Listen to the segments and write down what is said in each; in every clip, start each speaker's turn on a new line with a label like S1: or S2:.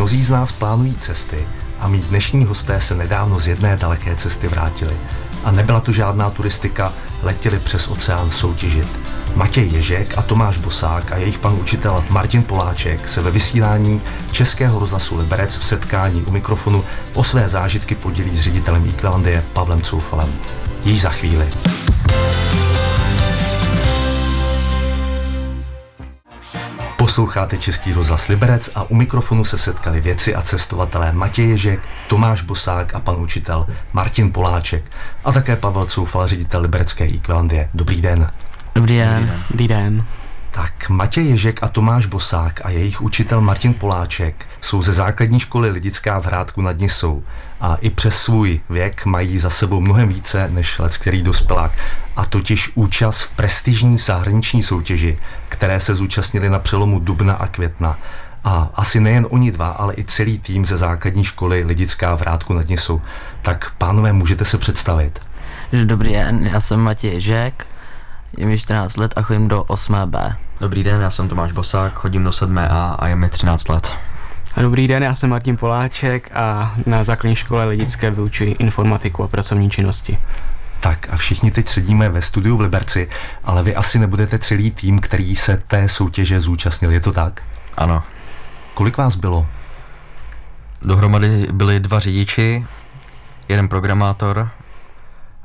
S1: mnozí z nás plánují cesty a mý dnešní hosté se nedávno z jedné daleké cesty vrátili. A nebyla to žádná turistika, letěli přes oceán soutěžit. Matěj Ježek a Tomáš Bosák a jejich pan učitel Martin Poláček se ve vysílání Českého rozhlasu Liberec v setkání u mikrofonu o své zážitky podělí s ředitelem Equalandie Pavlem Coufalem. Již za chvíli. Posloucháte Český rozhlas Liberec a u mikrofonu se setkali věci a cestovatelé Matěj Ježek, Tomáš Bosák a pan učitel Martin Poláček a také Pavel Coufal, ředitel Liberecké Equalandie. Dobrý den.
S2: Dobrý den. Dobrý den.
S1: Tak Matěj Ježek a Tomáš Bosák a jejich učitel Martin Poláček jsou ze základní školy Lidická v Hrádku nad Nisou a i přes svůj věk mají za sebou mnohem více než let který dospělák a totiž účast v prestižní zahraniční soutěži, které se zúčastnili na přelomu dubna a května. A asi nejen oni dva, ale i celý tým ze základní školy Lidická v Hrádku nad Nisou. Tak pánové, můžete se představit?
S2: Dobrý den, já jsem Matěj Ježek, je mi 14 let a chodím do 8B.
S3: Dobrý den, já jsem Tomáš Bosák, chodím do 7A a je mi 13 let.
S4: Dobrý den, já jsem Martin Poláček a na základní škole Lidické vyučuji informatiku a pracovní činnosti.
S1: Tak a všichni teď sedíme ve studiu v Liberci, ale vy asi nebudete celý tým, který se té soutěže zúčastnil, je to tak?
S3: Ano.
S1: Kolik vás bylo?
S3: Dohromady byli dva řidiči, jeden programátor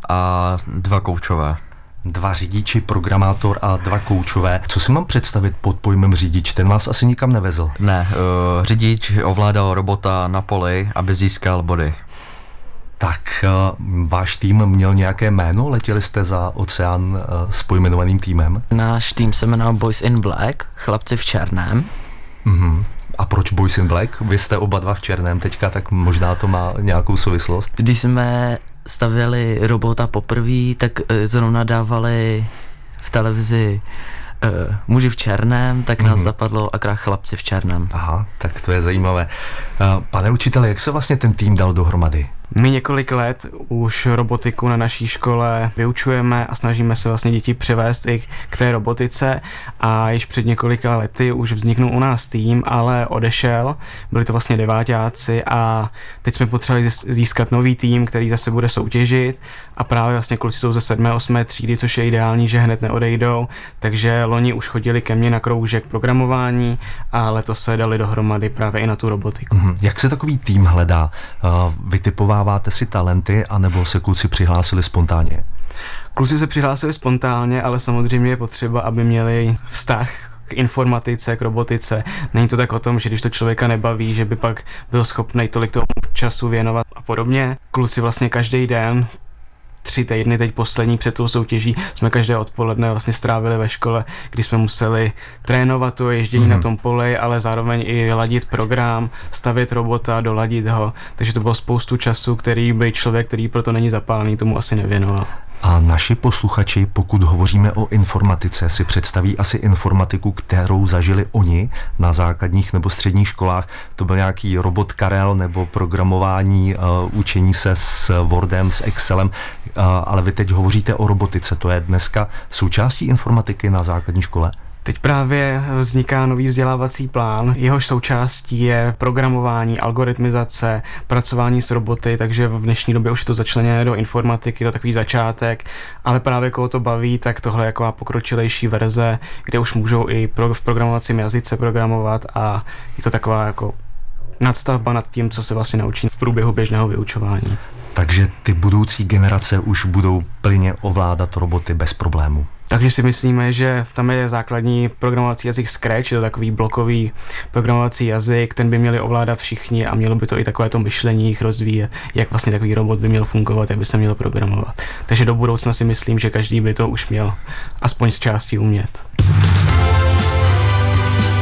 S3: a dva koučové
S1: dva řidiči, programátor a dva koučové. Co si mám představit pod pojmem řidič? Ten vás asi nikam nevezl.
S3: Ne, uh, řidič ovládal robota na poli, aby získal body.
S1: Tak uh, váš tým měl nějaké jméno? Letěli jste za oceán uh, s pojmenovaným týmem?
S2: Náš tým se jmenoval Boys in Black, chlapci v černém.
S1: Mm-hmm. A proč Boys in Black? Vy jste oba dva v černém teďka, tak možná to má nějakou souvislost.
S2: Když jsme stavěli robota poprvé, tak uh, zrovna dávali v televizi uh, muži v černém, tak nás mm-hmm. zapadlo akrát chlapci v černém.
S1: Aha, tak to je zajímavé. Uh, pane učiteli, jak se vlastně ten tým dal dohromady?
S4: My několik let už robotiku na naší škole vyučujeme a snažíme se vlastně děti převést i k té robotice a již před několika lety už vzniknul u nás tým, ale odešel, byli to vlastně deváťáci a teď jsme potřebovali získat nový tým, který zase bude soutěžit a právě vlastně kluci jsou ze 7. 8. třídy, což je ideální, že hned neodejdou, takže loni už chodili ke mně na kroužek programování a letos se dali dohromady právě i na tu robotiku.
S1: Mhm. Jak se takový tým hledá? Uh, vyhledáváte si talenty, anebo se kluci přihlásili spontánně?
S4: Kluci se přihlásili spontánně, ale samozřejmě je potřeba, aby měli vztah k informatice, k robotice. Není to tak o tom, že když to člověka nebaví, že by pak byl schopný tolik tomu času věnovat a podobně. Kluci vlastně každý den tři týdny teď poslední před tou soutěží jsme každé odpoledne vlastně strávili ve škole, kdy jsme museli trénovat to ježdění mm-hmm. na mhm. tom poli, ale zároveň i ladit program, stavět robota, doladit ho, takže to bylo spoustu času, který by člověk, který proto není zapálený, tomu asi nevěnoval.
S1: A naši posluchači, pokud hovoříme o informatice, si představí asi informatiku, kterou zažili oni na základních nebo středních školách. To byl nějaký robot Karel nebo programování, uh, učení se s Wordem, s Excelem, uh, ale vy teď hovoříte o robotice. To je dneska součástí informatiky na základní škole?
S4: Teď právě vzniká nový vzdělávací plán. Jehož součástí je programování, algoritmizace, pracování s roboty, takže v dnešní době už je to začleněné do informatiky, to takový začátek, ale právě koho to baví, tak tohle je taková pokročilejší verze, kde už můžou i pro, v programovacím jazyce programovat a je to taková jako nadstavba nad tím, co se vlastně naučí v průběhu běžného vyučování.
S1: Takže ty budoucí generace už budou plně ovládat roboty bez problémů.
S4: Takže si myslíme, že tam je základní programovací jazyk Scratch, je to takový blokový programovací jazyk, ten by měli ovládat všichni a mělo by to i takové to myšlení jich rozvíjet, jak vlastně takový robot by měl fungovat, jak by se měl programovat. Takže do budoucna si myslím, že každý by to už měl aspoň z části umět.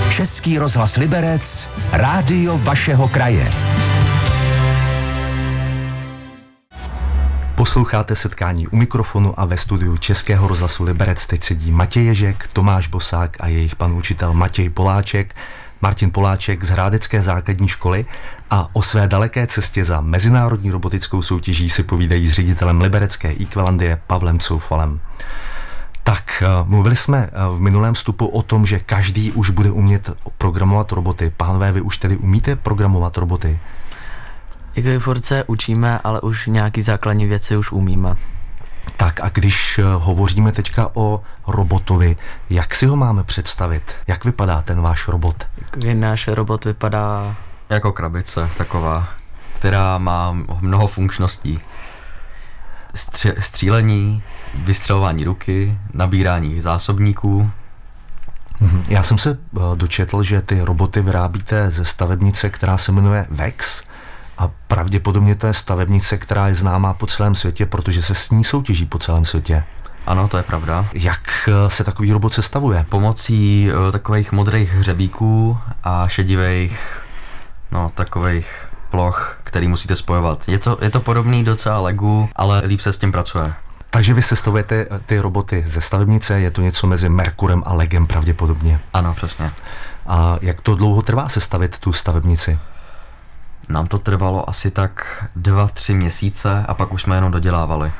S5: Český rozhlas Liberec, rádio vašeho kraje.
S1: Posloucháte setkání u mikrofonu a ve studiu Českého rozhlasu Liberec teď sedí Matěj Ježek, Tomáš Bosák a jejich pan učitel Matěj Poláček, Martin Poláček z Hrádecké základní školy a o své daleké cestě za mezinárodní robotickou soutěží si povídají s ředitelem liberecké Equalandie Pavlem Coufalem. Tak, eh, mluvili jsme eh, v minulém vstupu o tom, že každý už bude umět programovat roboty. Pánové, vy už tedy umíte programovat roboty?
S2: Jako furt se učíme, ale už nějaký základní věci už umíme.
S1: Tak a když eh, hovoříme teďka o robotovi, jak si ho máme představit? Jak vypadá ten váš robot?
S2: Náš robot vypadá...
S3: Jako krabice taková, která má mnoho funkčností. Stře- střílení, vystřelování ruky, nabírání zásobníků.
S1: Mhm. Já jsem se eh, dočetl, že ty roboty vyrábíte ze stavebnice, která se jmenuje VEX a pravděpodobně to je stavebnice, která je známá po celém světě, protože se s ní soutěží po celém světě.
S3: Ano, to je pravda.
S1: Jak eh, se takový robot sestavuje?
S3: Pomocí uh, takových modrých hřebíků a šedivých, no takových ploch, který musíte spojovat. Je to, je to podobný docela Legu, ale líp se s tím pracuje.
S1: Takže vy sestavujete eh, ty roboty ze stavebnice, je to něco mezi Merkurem a Legem pravděpodobně.
S3: Ano, přesně.
S1: A jak to dlouho trvá sestavit tu stavebnici?
S3: Nám to trvalo asi tak dva, tři měsíce a pak už jsme jenom dodělávali.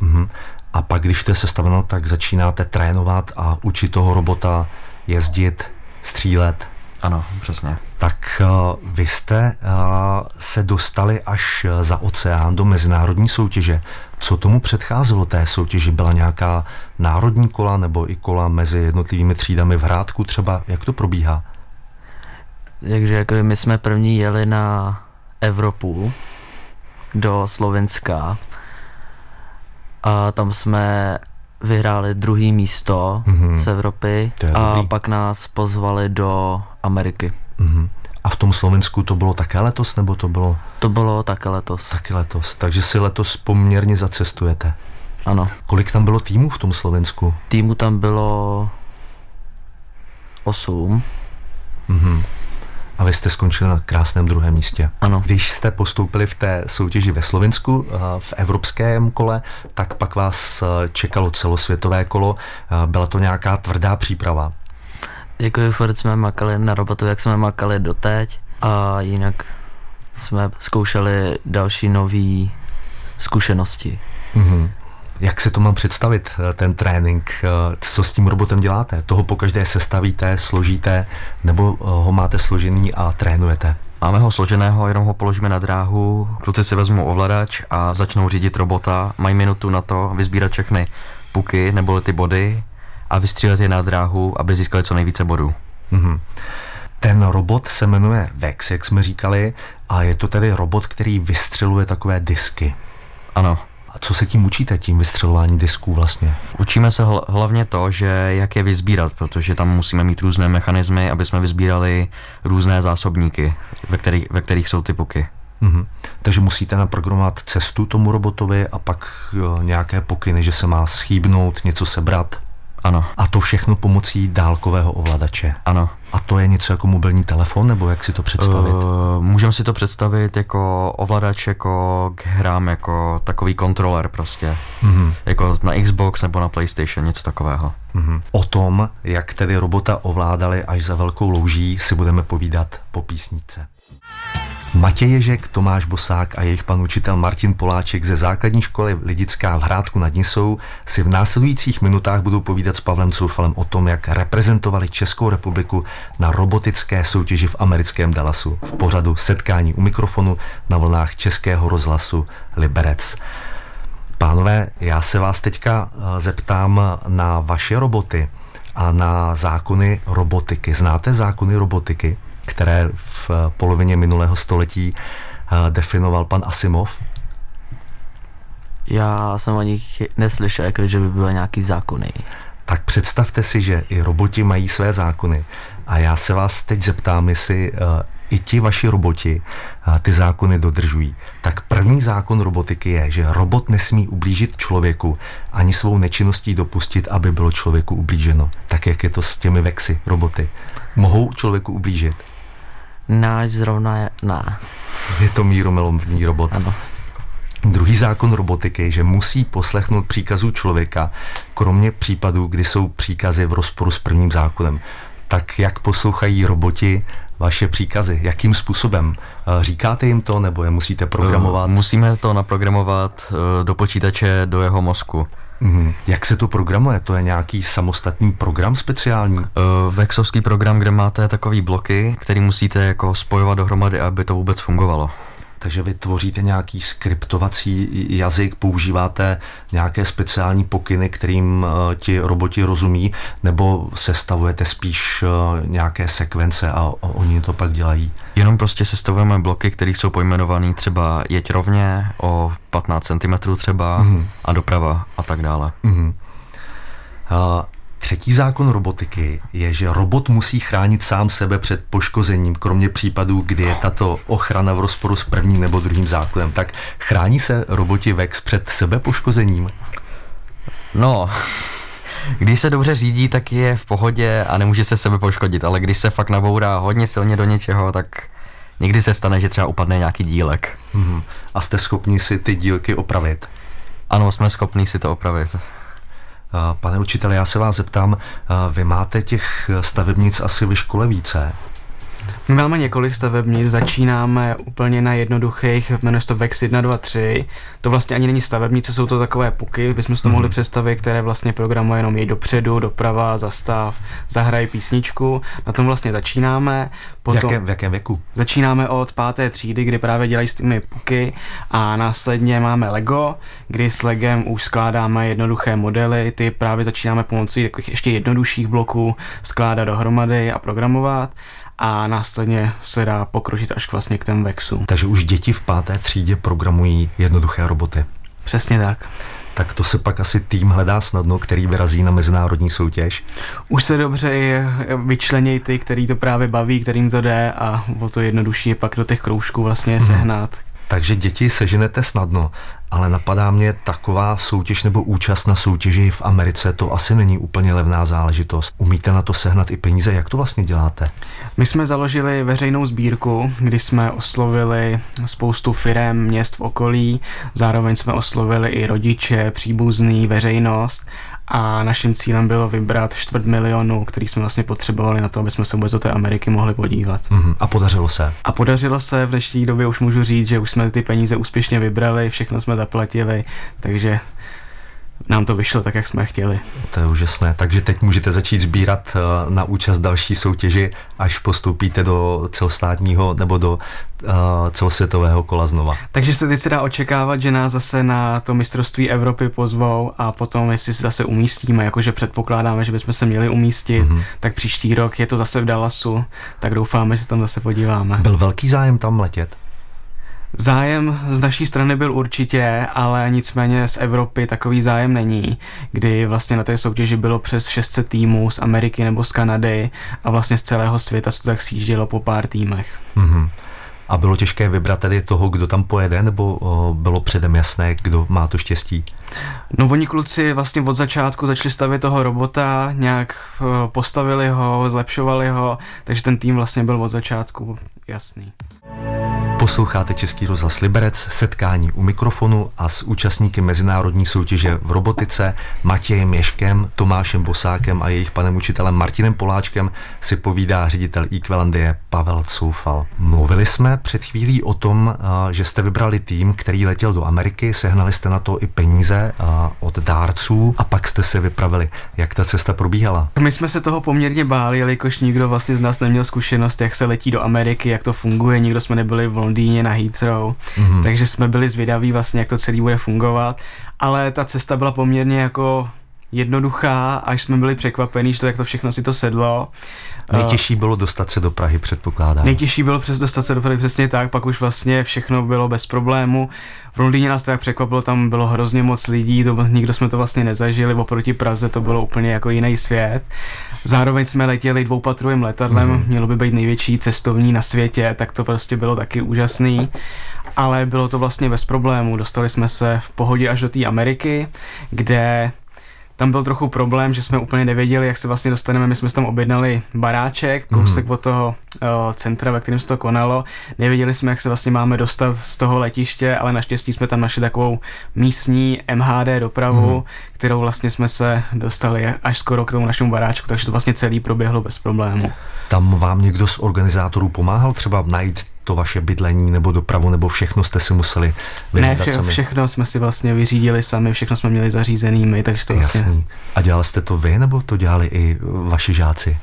S1: Mhm. A pak, když to je sestaveno, tak začínáte trénovat a učit toho robota jezdit, střílet.
S3: Ano, přesně.
S1: Tak uh, vy jste uh, se dostali až za oceán do mezinárodní soutěže. Co tomu předcházelo té soutěži? Byla nějaká národní kola nebo i kola mezi jednotlivými třídami v Hrádku třeba? Jak to probíhá?
S2: Takže jako my jsme první jeli na Evropu do Slovenska a tam jsme vyhráli druhý místo
S1: Mhm.
S2: z Evropy a
S1: dobrý.
S2: pak nás pozvali do Ameriky.
S1: Mhm. A v tom Slovensku to bylo také letos, nebo to bylo
S2: To bylo také letos.
S1: taky letos? Takže si letos poměrně zacestujete.
S2: Ano.
S1: Kolik tam bylo týmů v tom Slovensku?
S2: Týmu tam bylo 8.
S1: Mhm. A vy jste skončili na krásném druhém místě.
S2: Ano.
S1: Když jste postoupili v té soutěži ve Slovensku, eh, v evropském kole, tak pak vás eh, čekalo celosvětové kolo. Eh, Byla to nějaká tvrdá příprava.
S2: Jako furt jsme makali na robotu, jak jsme makali doteď a jinak jsme zkoušeli další nové zkušenosti.
S1: Mhm. Jak se to mám představit, eh, ten trénink? Eh, Co s tím robotem děláte? Toho po každé sestavíte, složíte, nebo eh, ho máte složený a trénujete?
S3: Máme ho složeného, jenom ho položíme na dráhu, kluci si vezmou ovladač a začnou řídit robota, mají minutu na to vyzbírat všechny puky nebo ty body a vystřílet je na dráhu, aby získali co nejvíce bodů.
S1: Mhm. Ten robot se jmenuje Vex, jak jsme říkali, a je to tedy robot, který vystřeluje takové disky.
S3: Ano,
S1: A co se tím učíte, tím vystřelování disků vlastně?
S3: Učíme se hl- hlavně to, že jak je vyzbírat, protože tam musíme mít různé mechanismy, aby jsme vyzbírali různé zásobníky, ve kterých, ve kterých jsou ty puky.
S1: Mhm. Takže musíte naprogramovat cestu tomu robotovi a pak jo, nějaké pokyny, že se má schýbnout, něco sebrat.
S3: Ano,
S1: A to všechno pomocí dálkového ovladače.
S3: ano.
S1: A to je něco jako mobilní telefon, nebo jak si to představit?
S3: Uh, můžeme si to představit jako ovladač, jako k hrám, jako takový kontroler prostě.
S1: Mhm.
S3: Jako na Xbox nebo na PlayStation, něco takového.
S1: Mhm. O tom, jak tedy robota ovládali až za velkou louží, si budeme povídat po písničce. Matěj Ježek, Tomáš Bosák a jejich pan učitel Martin Poláček ze základní školy Lidická v Hrádku nad Nisou si v následujících minutách budou povídat s Pavlem Coufalem o tom, jak reprezentovali Českou republiku na robotické soutěži v americkém Dallasu v pořadu setkání u mikrofonu na vlnách Českého rozhlasu Liberec. Pánové, já se vás teďka eh, zeptám na vaše roboty a na zákony robotiky. Znáte zákony robotiky, které v eh, polovině minulého století eh, definoval pan Asimov?
S2: Já jsem o nich neslyšel, jako, že by byly nějaký zákony.
S1: Tak představte si, že i roboti mají své zákony. A já se vás teď zeptám, jestli uh, i ti vaši roboti uh, ty zákony dodržují. Tak první zákon robotiky je, že robot nesmí ublížit člověku ani svou nečinností dopustit, aby bylo člověku ublíženo. Tak jak je to s těmi vexy roboty? Mohou člověku ublížit?
S2: Náš zrovna je... Ne.
S1: Je to míromilovný robot.
S2: Ano.
S1: Druhý zákon robotiky je, že musí poslechnout příkazů člověka, kromě případů, kdy jsou příkazy v rozporu s prvním zákonem. Tak jak poslouchají roboti vaše příkazy? Jakým způsobem? Eh, Říkáte jim to, nebo je musíte programovat?
S3: Uh, musíme to naprogramovat uh, do počítače, do jeho mozku.
S1: Mm. Jak se to programuje? To je nějaký samostatný program speciální? Uh,
S3: Vexovský program, kde máte takový bloky, který musíte jako spojovat dohromady, aby to vůbec fungovalo.
S1: Takže vy tvoříte nějaký skriptovací jazyk, používáte nějaké speciální pokyny, kterým uh, ti roboti rozumí, nebo sestavujete spíš uh, nějaké sekvence a, a oni to pak dělají?
S3: Jenom prostě sestavujeme bloky, které jsou pojmenované třeba jeď rovně o 15 cm třeba mm-hmm. a doprava a tak dále. Mm-hmm.
S1: Uh, Třetí zákon robotiky je, že robot musí chránit sám sebe před poškozením, kromě případů, kdy je tato ochrana v rozporu s prvním nebo druhým zákonem. Tak chrání se roboti Vex před sebepoškozením?
S3: No, když se dobře řídí, tak je v pohodě a nemůže se sebe poškodit, ale když se fakt nabourá hodně silně do něčeho, tak někdy se stane, že třeba upadne nějaký dílek.
S1: Hmm. A jste schopni si ty dílky opravit?
S3: Ano, jsme schopni si to opravit.
S1: Pane učiteli, já se vás zeptám, vy máte těch stavebnic asi ve škole více?
S4: My máme několik stavebnic, začínáme úplně na jednoduchých, jmenuje se to VEX 1, 2, 3. To vlastně ani není stavebnice, jsou to takové puky, bychom si to mm. mohli představit, které vlastně programuje jenom jej dopředu, doprava, zastav, zahraj písničku. Na tom vlastně začínáme.
S1: Potom v, jakém, v jakém věku?
S4: Začínáme od páté třídy, kdy právě dělají s těmi puky a následně máme Lego, kdy s Legem už skládáme jednoduché modely, ty právě začínáme pomocí takových ještě jednodušších bloků skládat dohromady a programovat a následně se dá pokročit až vlastně k těm vexu.
S1: Takže už děti v páté třídě programují jednoduché roboty.
S4: Přesně tak.
S1: Tak to se pak asi tým hledá snadno, který vyrazí na mezinárodní soutěž.
S4: Už se dobře vyčlenějí ty, který to právě baví, kterým to jde a o to jednodušší je pak do těch kroužků vlastně hmm. sehnat.
S1: Takže děti seženete snadno, ale napadá mě taková soutěž nebo účast na soutěži v Americe, to asi není úplně levná záležitost. Umíte na to sehnat i peníze, jak to vlastně děláte?
S4: My jsme založili veřejnou sbírku, kdy jsme oslovili spoustu firem, měst v okolí, zároveň jsme oslovili i rodiče, příbuzný, veřejnost a naším cílem bylo vybrat čtvrt milionu, který jsme vlastně potřebovali na to, aby jsme se vůbec do té Ameriky mohli podívat.
S1: Mm-hmm. A podařilo se?
S4: A podařilo se, v dnešní době už můžu říct, že už jsme ty peníze úspěšně vybrali, všechno jsme zaplatili, takže nám to vyšlo tak, jak jsme chtěli.
S1: To je úžasné. Takže teď můžete začít sbírat eh, na účast další soutěži, až postoupíte do celostátního nebo do uh, celosvětového kola znova.
S4: Takže se teď se dá očekávat, že nás zase na to mistrovství Evropy pozvou a potom, jestli se zase umístíme, jakože předpokládáme, že bychom se měli umístit, mm-hmm. tak příští rok je to zase v Dallasu, tak doufáme, že se tam zase podíváme.
S1: Byl velký zájem tam letět?
S4: Zájem z naší strany byl určitě, ale nicméně z Evropy takový zájem není, kdy vlastně na té soutěži bylo přes 600 týmů z Ameriky nebo z Kanady a vlastně z celého světa se to tak sjíždělo po pár týmech. Mm-hmm.
S1: A bylo těžké vybrat tedy toho, kdo tam pojede, nebo o, bylo předem jasné, kdo má to štěstí?
S4: No oni kluci vlastně od začátku začali stavět toho robota, nějak postavili ho, zlepšovali ho, takže ten tým vlastně byl od začátku jasný.
S1: Posloucháte Český rozhlas Liberec, setkání u mikrofonu a s účastníky mezinárodní soutěže v robotice Matějem Ješkem, Tomášem Bosákem a jejich panem učitelem Martinem Poláčkem si povídá ředitel Equalandie Pavel Coufal. Mluvili jsme před chvílí o tom, že jste vybrali tým, který letěl do Ameriky, sehnali jste na to i peníze od dárců a pak jste se vypravili. Jak ta cesta probíhala?
S4: My jsme se toho poměrně báli, jelikož nikdo vlastně z nás neměl zkušenost, jak se letí do Ameriky, jak to funguje, nikdo jsme nebyli v Londýně na Heathrow, mm-hmm. takže jsme byli zvědaví vlastně, jak to celý bude fungovat, ale ta cesta byla poměrně jako jednoduchá, až jsme byli překvapení, že to, jak to všechno si to sedlo.
S1: Nejtěžší bylo dostat se do Prahy, předpokládám.
S4: Nejtěžší bylo přes dostat se do Prahy, přesně tak, pak už vlastně všechno bylo bez problému. V Londýně nás to tak překvapilo, tam bylo hrozně moc lidí, to, nikdo jsme to vlastně nezažili, oproti Praze to bylo úplně jako jiný svět. Zároveň jsme letěli dvoupatrovým letadlem, mm. mělo by být největší cestovní na světě, tak to prostě bylo taky úžasný. Ale bylo to vlastně bez problémů, dostali jsme se v pohodě až do té Ameriky, kde tam byl trochu problém, že jsme úplně nevěděli, jak se vlastně dostaneme. My jsme tam objednali baráček, kousek mm. od toho o, centra, ve kterém se to konalo. Nevěděli jsme, jak se vlastně máme dostat z toho letiště, ale naštěstí jsme tam našli takovou místní MHD dopravu, mm. kterou vlastně jsme se dostali až skoro k tomu našemu baráčku, takže to vlastně celý proběhlo bez problému.
S1: Tam vám někdo z organizátorů pomáhal třeba najít to vaše bydlení nebo dopravu, nebo všechno jste si museli
S4: Ne,
S1: vyhledat
S4: vše,
S1: sami?
S4: všechno jsme si vlastně vyřídili sami, všechno jsme měli zařízený my, takže to vlastně...
S1: Jasný. A dělali jste to vy, nebo to dělali i vaši žáci?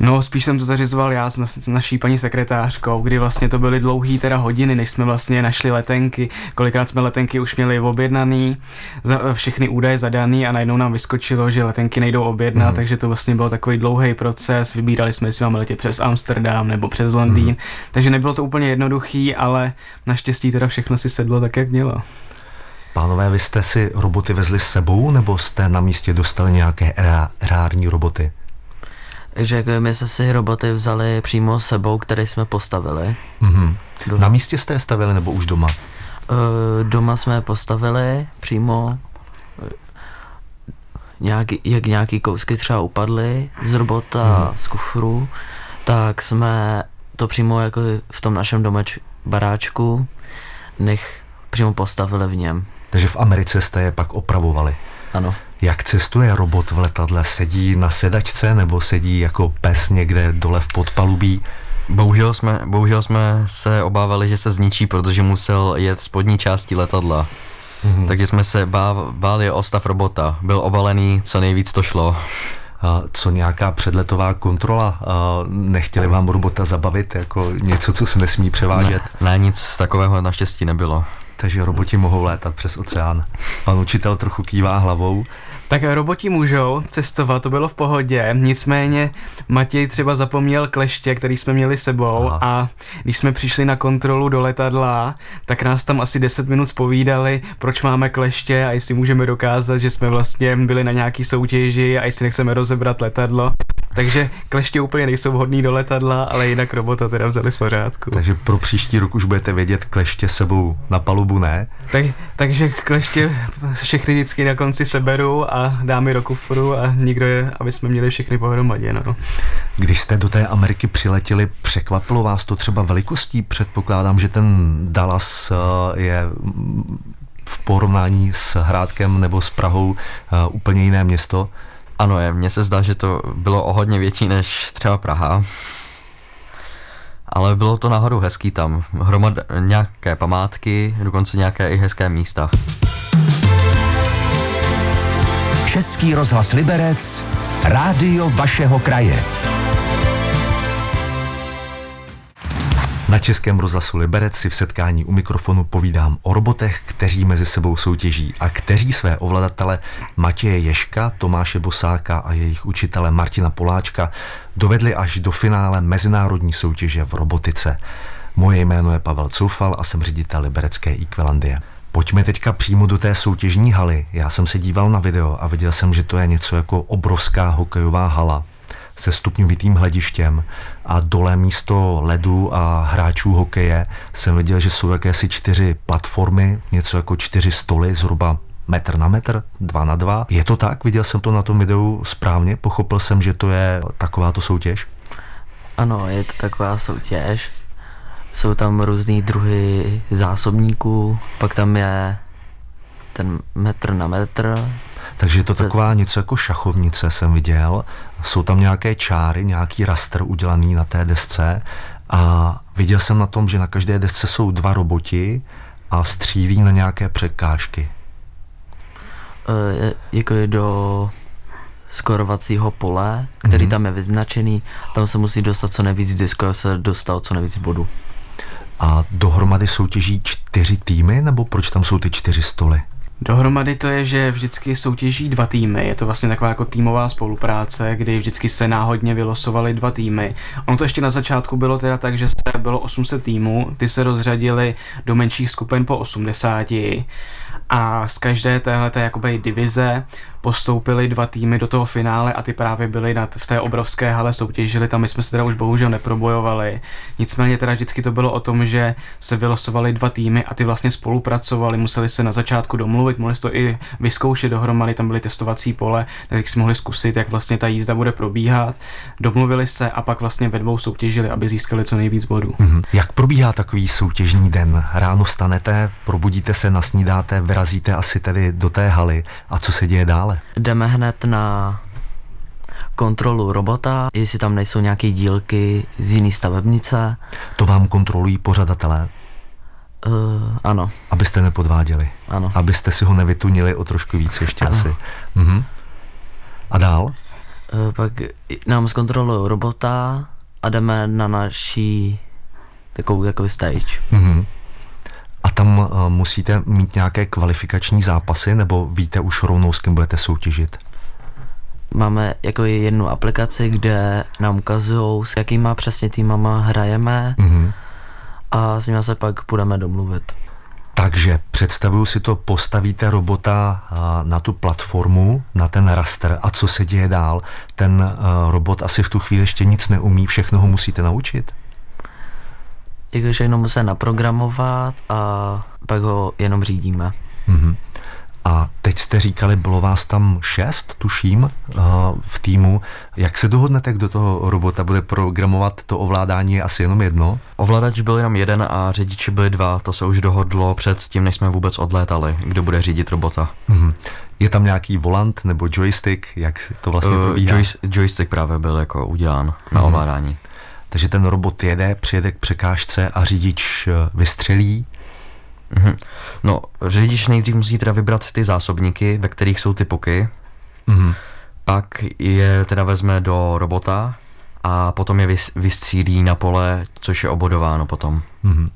S4: No, spíš jsem to zařizoval já s, na, s naší paní sekretářkou, kdy vlastně to byly dlouhý teda hodiny, než jsme vlastně našli letenky. Kolikrát jsme letenky už měli objednaný, za, všechny údaje zadaný a najednou nám vyskočilo, že letenky nejdou objednat, mm. takže to vlastně byl takový dlouhý proces. Vybírali jsme, jestli máme letět přes Amsterdam nebo přes Londýn,
S1: Mhm.
S4: mm. takže nebylo to úplně jednoduchý, ale naštěstí teda všechno si sedlo tak, jak mělo.
S1: Pánové, vy jste si roboty vezli s sebou, nebo jste na místě dostali nějaké rá- rární roboty?
S2: Takže jako my jsme si roboty vzali přímo sebou, které jsme postavili.
S1: Mhm.
S2: Do,
S1: Na místě jste je stavili, nebo už doma?
S2: Eh, doma jsme je postavili přímo, eh, nějaký, jak nějaký kousky třeba upadly z robota,
S1: Hmm.
S2: z kufru, tak jsme to přímo jako v tom našem domeč baráčku nech přímo postavili v něm.
S1: Takže v Americe jste je pak opravovali.
S2: Ano.
S1: Jak cestuje robot v letadle? Sedí na sedačce nebo sedí jako pes někde dole v podpalubí?
S3: Bohužel jsme, bohužel jsme se obávali, že se zničí, protože musel jet spodní části letadla.
S1: Mhm.
S3: Takže jsme se bá, báli o stav robota. Byl obalený, co nejvíc to šlo.
S1: A co nějaká předletová kontrola? A nechtěli vám robota zabavit jako něco, co se nesmí převážet?
S3: Ne, ne, nic takového naštěstí nebylo.
S1: Takže roboti mohou létat přes oceán. Pan učitel trochu kývá hlavou.
S4: Tak roboti můžou cestovat, to bylo v pohodě, nicméně Matěj třeba zapomněl kleště, který jsme měli sebou
S1: Aha.
S4: a když jsme přišli na kontrolu do letadla, tak nás tam asi 10 minut spovídali, proč máme kleště a jestli můžeme dokázat, že jsme vlastně byli na nějaký soutěži a jestli nechceme rozebrat letadlo. Takže kleště úplně nejsou vhodný do letadla, ale jinak robota teda vzali v pořádku.
S1: Takže pro příští rok už budete vědět kleště sebou na palubu, ne?
S4: Tak, takže kleště všechny vždycky na konci seberu a dám je do kufru a nikdo je, aby jsme měli všechny pohromadě, no.
S1: Když jste do té Ameriky přiletěli, překvapilo vás to třeba velikostí? Předpokládám, že ten Dallas eh, je v porovnání s Hrádkem nebo s Prahou eh, úplně jiné město.
S3: Ano, je, mně se zdá, že to bylo o hodně větší než třeba Praha. Ale bylo to náhodou hezký tam. Hromad nějaké památky, dokonce nějaké i hezké místa.
S5: Český rozhlas Liberec, rádio vašeho kraje.
S1: Na Českém rozhlasu Liberec si v setkání u mikrofonu povídám o robotech, kteří mezi sebou soutěží a kteří své ovladatele Matěje Ješka, Tomáše Bosáka a jejich učitele Martina Poláčka dovedli až do finále mezinárodní soutěže v robotice. Moje jméno je Pavel Coufal a jsem ředitel Liberecké Equalandie. Pojďme teďka přímo do té soutěžní haly. Já jsem se díval na video a viděl jsem, že to je něco jako obrovská hokejová hala se stupňovitým hledištěm a dole místo ledu a hráčů hokeje jsem viděl, že jsou jakési čtyři platformy, něco jako čtyři stoly, zhruba metr na metr, dva na dva. Je to tak? Viděl jsem to na tom videu správně? Pochopil jsem, že to je takováto soutěž?
S2: Ano, je to taková soutěž. Jsou tam různý druhy zásobníků, pak tam je ten metr na metr.
S1: Takže je to taková něco jako šachovnice, jsem viděl. Jsou tam nějaké čáry, nějaký rastr udělaný na té desce a viděl jsem na tom, že na každé desce jsou dva roboti a střílí na nějaké překážky.
S2: eh, jako je do skorovacího pole, který
S1: Mhm.
S2: tam je vyznačený, tam se musí dostat co nejvíc disku, aby se dostal co nejvíc bodů.
S1: A dohromady soutěží čtyři týmy, nebo proč tam jsou ty čtyři stoly?
S4: Dohromady to je, že vždycky soutěží dva týmy, je to vlastně taková jako týmová spolupráce, kdy vždycky se náhodně vylosovali dva týmy. Ono to ještě na začátku bylo teda tak, že se bylo 800 týmů, ty se rozřadili do menších skupin po 80 a z každé téhleté jakoby divize postoupili dva týmy do toho finále a ty právě byly nad, v té obrovské hale soutěžili, tam my jsme se teda už bohužel neprobojovali. Nicméně teda vždycky to bylo o tom, že se vylosovali dva týmy a ty vlastně spolupracovali, museli se na začátku domluvit, mohli to i vyzkoušet dohromady, tam byly testovací pole, tak si mohli zkusit, jak vlastně ta jízda bude probíhat. Domluvili se a pak vlastně ve dvou soutěžili, aby získali co nejvíc bodů.
S1: Mhm. Jak probíhá takový soutěžní den? Ráno vstanete, probudíte se, nasnídáte, vyrazíte asi tedy do té haly a co se děje dále?
S2: Jdeme hned na kontrolu robota, jestli tam nejsou nějaké dílky z jiné stavebnice.
S1: To vám kontrolují pořadatelé,
S2: Uh, ano,
S1: abyste nepodváděli.
S2: ano.
S1: Abyste si ho nevytunili o trošku víc ještě
S2: Ano.
S1: asi. Mhm. A dál?
S2: Uh, pak nám zkontrolují robota a jdeme na naší takovou jako stage.
S1: Mhm. A tam uh, musíte mít nějaké kvalifikační zápasy, nebo víte už rovnou, s kým budete soutěžit?
S2: Máme jako jednu aplikaci, kde nám ukazují, s jakýma přesně týmama hrajeme
S1: Mhm.
S2: a s nimi se pak budeme domluvit.
S1: Takže představuju si to, postavíte robota a, na tu platformu, na ten raster a co se děje dál. Ten a, robot asi v tu chvíli ještě nic neumí, všechno ho musíte naučit.
S2: Jako všechno musí naprogramovat a pak ho jenom řídíme.
S1: Mhm. A teď jste říkali, bylo vás tam šest, tuším, a, v týmu. Jak se dohodnete, kdo toho robota bude programovat? To ovládání je asi jenom jedno.
S3: Ovladač byl jenom jeden a řidiči byli dva, to se už dohodlo před tím, než jsme vůbec odlétali, kdo bude řídit robota.
S1: Mhm. Je tam nějaký volant nebo joystick, jak to vlastně
S3: Uh,
S1: probíhá?
S3: joys- joystick právě byl jako udělán na
S1: Mhm.
S3: ovládání.
S1: Takže ten robot jede, přijede k překážce a řidič eh, vystřelí.
S3: Mhm. No, řidič nejdřív musí teda vybrat ty zásobníky, ve kterých jsou ty puky,
S1: Mhm.
S3: pak je teda vezme do robota a potom je vys- vystřílí na pole, což je obodováno potom.
S1: Mhm.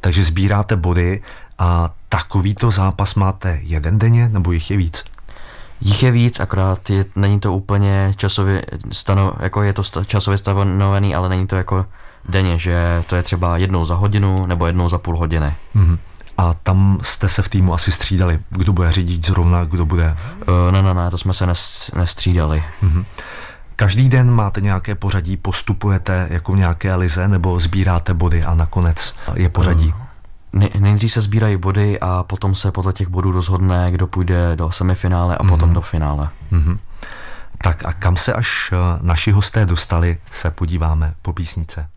S1: Takže sbíráte body a takovýto zápas máte jeden denně, nebo jich je víc?
S3: Jich je víc, akorát je, není to úplně časově stano, jako je to sta, časově stanovený, ale není to jako denně, že to je třeba jednou za hodinu nebo jednou za půl hodiny.
S1: Mhm. A tam jste se v týmu asi střídali, kdo bude řídit zrovna, kdo bude...
S3: Uh, ne, ne, ne, to jsme se nes, nestřídali.
S1: Mhm. Každý den máte nějaké pořadí, postupujete jako v nějaké lize, nebo sbíráte body a nakonec je pořadí.
S3: Ne, nejdřív se sbírají body a potom se podle těch bodů rozhodne, kdo půjde do semifinále a potom do finále.
S1: Mhm. Tak a kam se až eh, naši hosté dostali, se podíváme po písnice.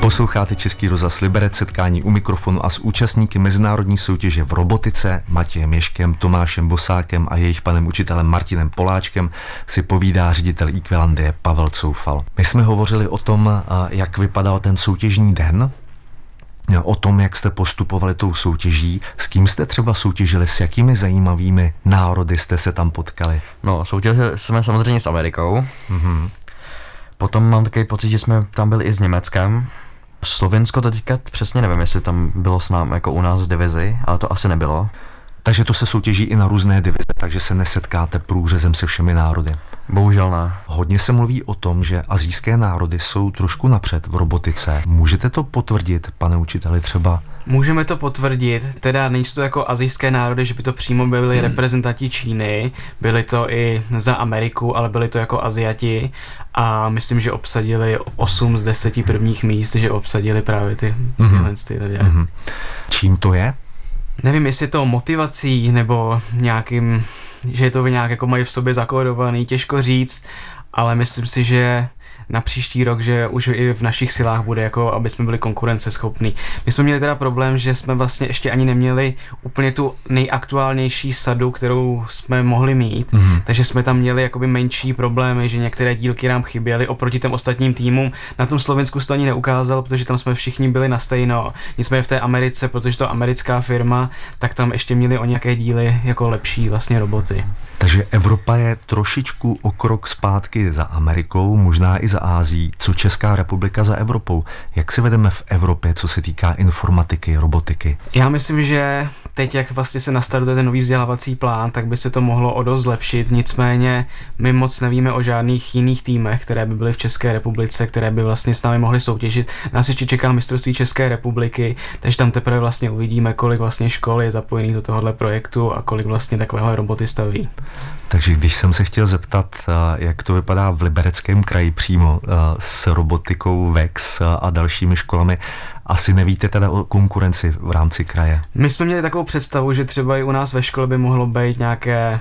S1: Posloucháte Český rozhlas Liberec, setkání u mikrofonu a s účastníky mezinárodní soutěže v robotice Matějem Ješkem, Tomášem Bosákem a jejich panem učitelem Martinem Poláčkem si povídá ředitel Equilandie Pavel Coufal. My jsme hovořili o tom, eh, jak vypadal ten soutěžní den, o tom, jak jste postupovali tou soutěží, s kým jste třeba soutěžili, s jakými zajímavými národy jste se tam potkali.
S3: No, soutěžili jsme samozřejmě s Amerikou.
S1: Mhm.
S3: Potom mám takový pocit, že jsme tam byli i s Německem. Slovensko to teďka přesně nevím, jestli tam bylo s námi jako u nás v divizi, ale to asi nebylo.
S1: Takže to se soutěží i na různé divize, takže se nesetkáte průřezem se všemi národy.
S3: Bohužel ne.
S1: Hodně se mluví o tom, že azijské národy jsou trošku napřed v robotice. Můžete to potvrdit, pane učiteli, třeba?
S4: Můžeme to potvrdit, teda nejsou to jako azijské národy, že by to přímo byli reprezentanti Číny, byli to i za Ameriku, ale byli to jako Aziati a myslím, že obsadili 8 z 10 prvních míst, že obsadili právě ty, tyhle ty lidé.
S1: Mhm. Čím to je?
S4: Nevím, jestli je to motivací nebo nějakým, že je to nějak jako mají v sobě zakódovaný, těžko říct, ale myslím si, že na příští rok, že už i v našich silách bude, jako aby jsme byli konkurenceschopní. My jsme měli teda problém, že jsme vlastně ještě ani neměli úplně tu nejaktuálnější sadu, kterou jsme mohli mít,
S1: Mhm.
S4: takže jsme tam měli jakoby menší problémy, že některé dílky nám chyběly oproti těm ostatním týmům. Na tom Slovensku se to ani neukázalo, protože tam jsme všichni byli na stejno. Nicméně v té Americe, protože to americká firma, tak tam ještě měli o nějaké díly jako lepší vlastně roboty.
S1: Takže Evropa je trošičku o krok zpátky za Amerikou, možná i za Ázií. Co Česká republika za Evropou? Jak si vedeme v Evropě, co se týká informatiky, robotiky?
S4: Já myslím, že teď, jak vlastně se nastartuje ten nový vzdělávací plán, tak by se to mohlo o dost zlepšit. Nicméně my moc nevíme o žádných jiných týmech, které by byly v České republice, které by vlastně s námi mohly soutěžit. Nás ještě čeká mistrovství České republiky, takže tam teprve vlastně uvidíme, kolik vlastně škol je zapojených do tohohle projektu a kolik vlastně takovéhle roboty staví.
S1: Takže když jsem se chtěl zeptat, eh, jak to vypadá v Libereckém kraji přímo eh, s robotikou VEX a dalšími školami, asi nevíte teda o konkurenci v rámci kraje.
S4: My jsme měli takovou představu, že třeba i u nás ve škole by mohlo být nějaké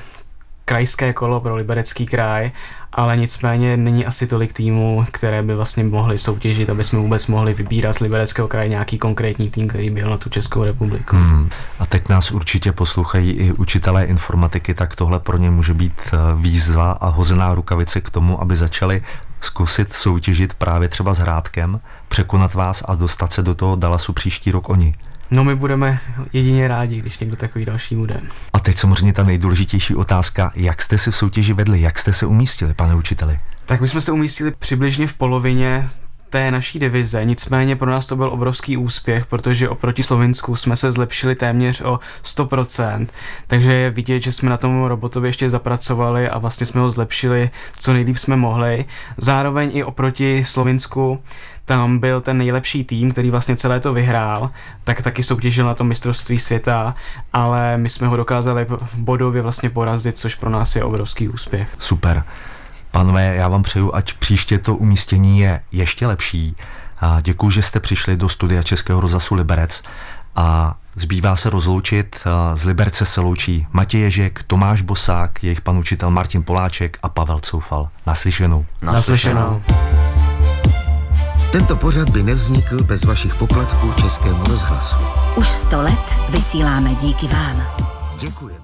S4: krajské kolo pro liberecký kraj, ale nicméně není asi tolik týmů, které by vlastně mohly soutěžit, aby jsme vůbec mohli vybírat z libereckého kraje nějaký konkrétní tým, který byl na tu Českou republiku. Hmm.
S1: A teď nás určitě poslouchají i učitelé informatiky, tak tohle pro ně může být eh, výzva a hozená rukavice k tomu, aby začali zkusit soutěžit právě třeba s Hrádkem, překonat vás a dostat se do toho Dallasu příští rok oni.
S4: No my budeme jedině rádi, když někdo takový další bude.
S1: A teď samozřejmě ta nejdůležitější otázka, jak jste se v soutěži vedli, jak jste se umístili, pane učiteli?
S4: Tak my jsme se umístili přibližně v polovině té naší divize. Nicméně pro nás to byl obrovský úspěch, protože oproti Slovinsku jsme se zlepšili téměř o 100%. Takže je vidět, že jsme na tom robotově ještě zapracovali a vlastně jsme ho zlepšili, co nejlíp jsme mohli. Zároveň i oproti Slovinsku tam byl ten nejlepší tým, který vlastně celé to vyhrál, tak taky soutěžil na tom mistrovství světa, ale my jsme ho dokázali bodově vlastně porazit, což pro nás je obrovský úspěch.
S1: Super. Pánové, já vám přeju, ať příště to umístění je ještě lepší. A děkuji, že jste přišli do studia Českého rozhlasu Liberec a zbývá se rozloučit. Z Liberce se loučí Matěj Ježek, Tomáš Bosák, jejich pan učitel Martin Poláček a Pavel Coufal. Naslyšenou.
S4: Naslyšenou.
S5: Tento pořad by nevznikl bez vašich poplatků Českému rozhlasu.
S6: Už sto let vysíláme díky vám.
S5: Děkujeme.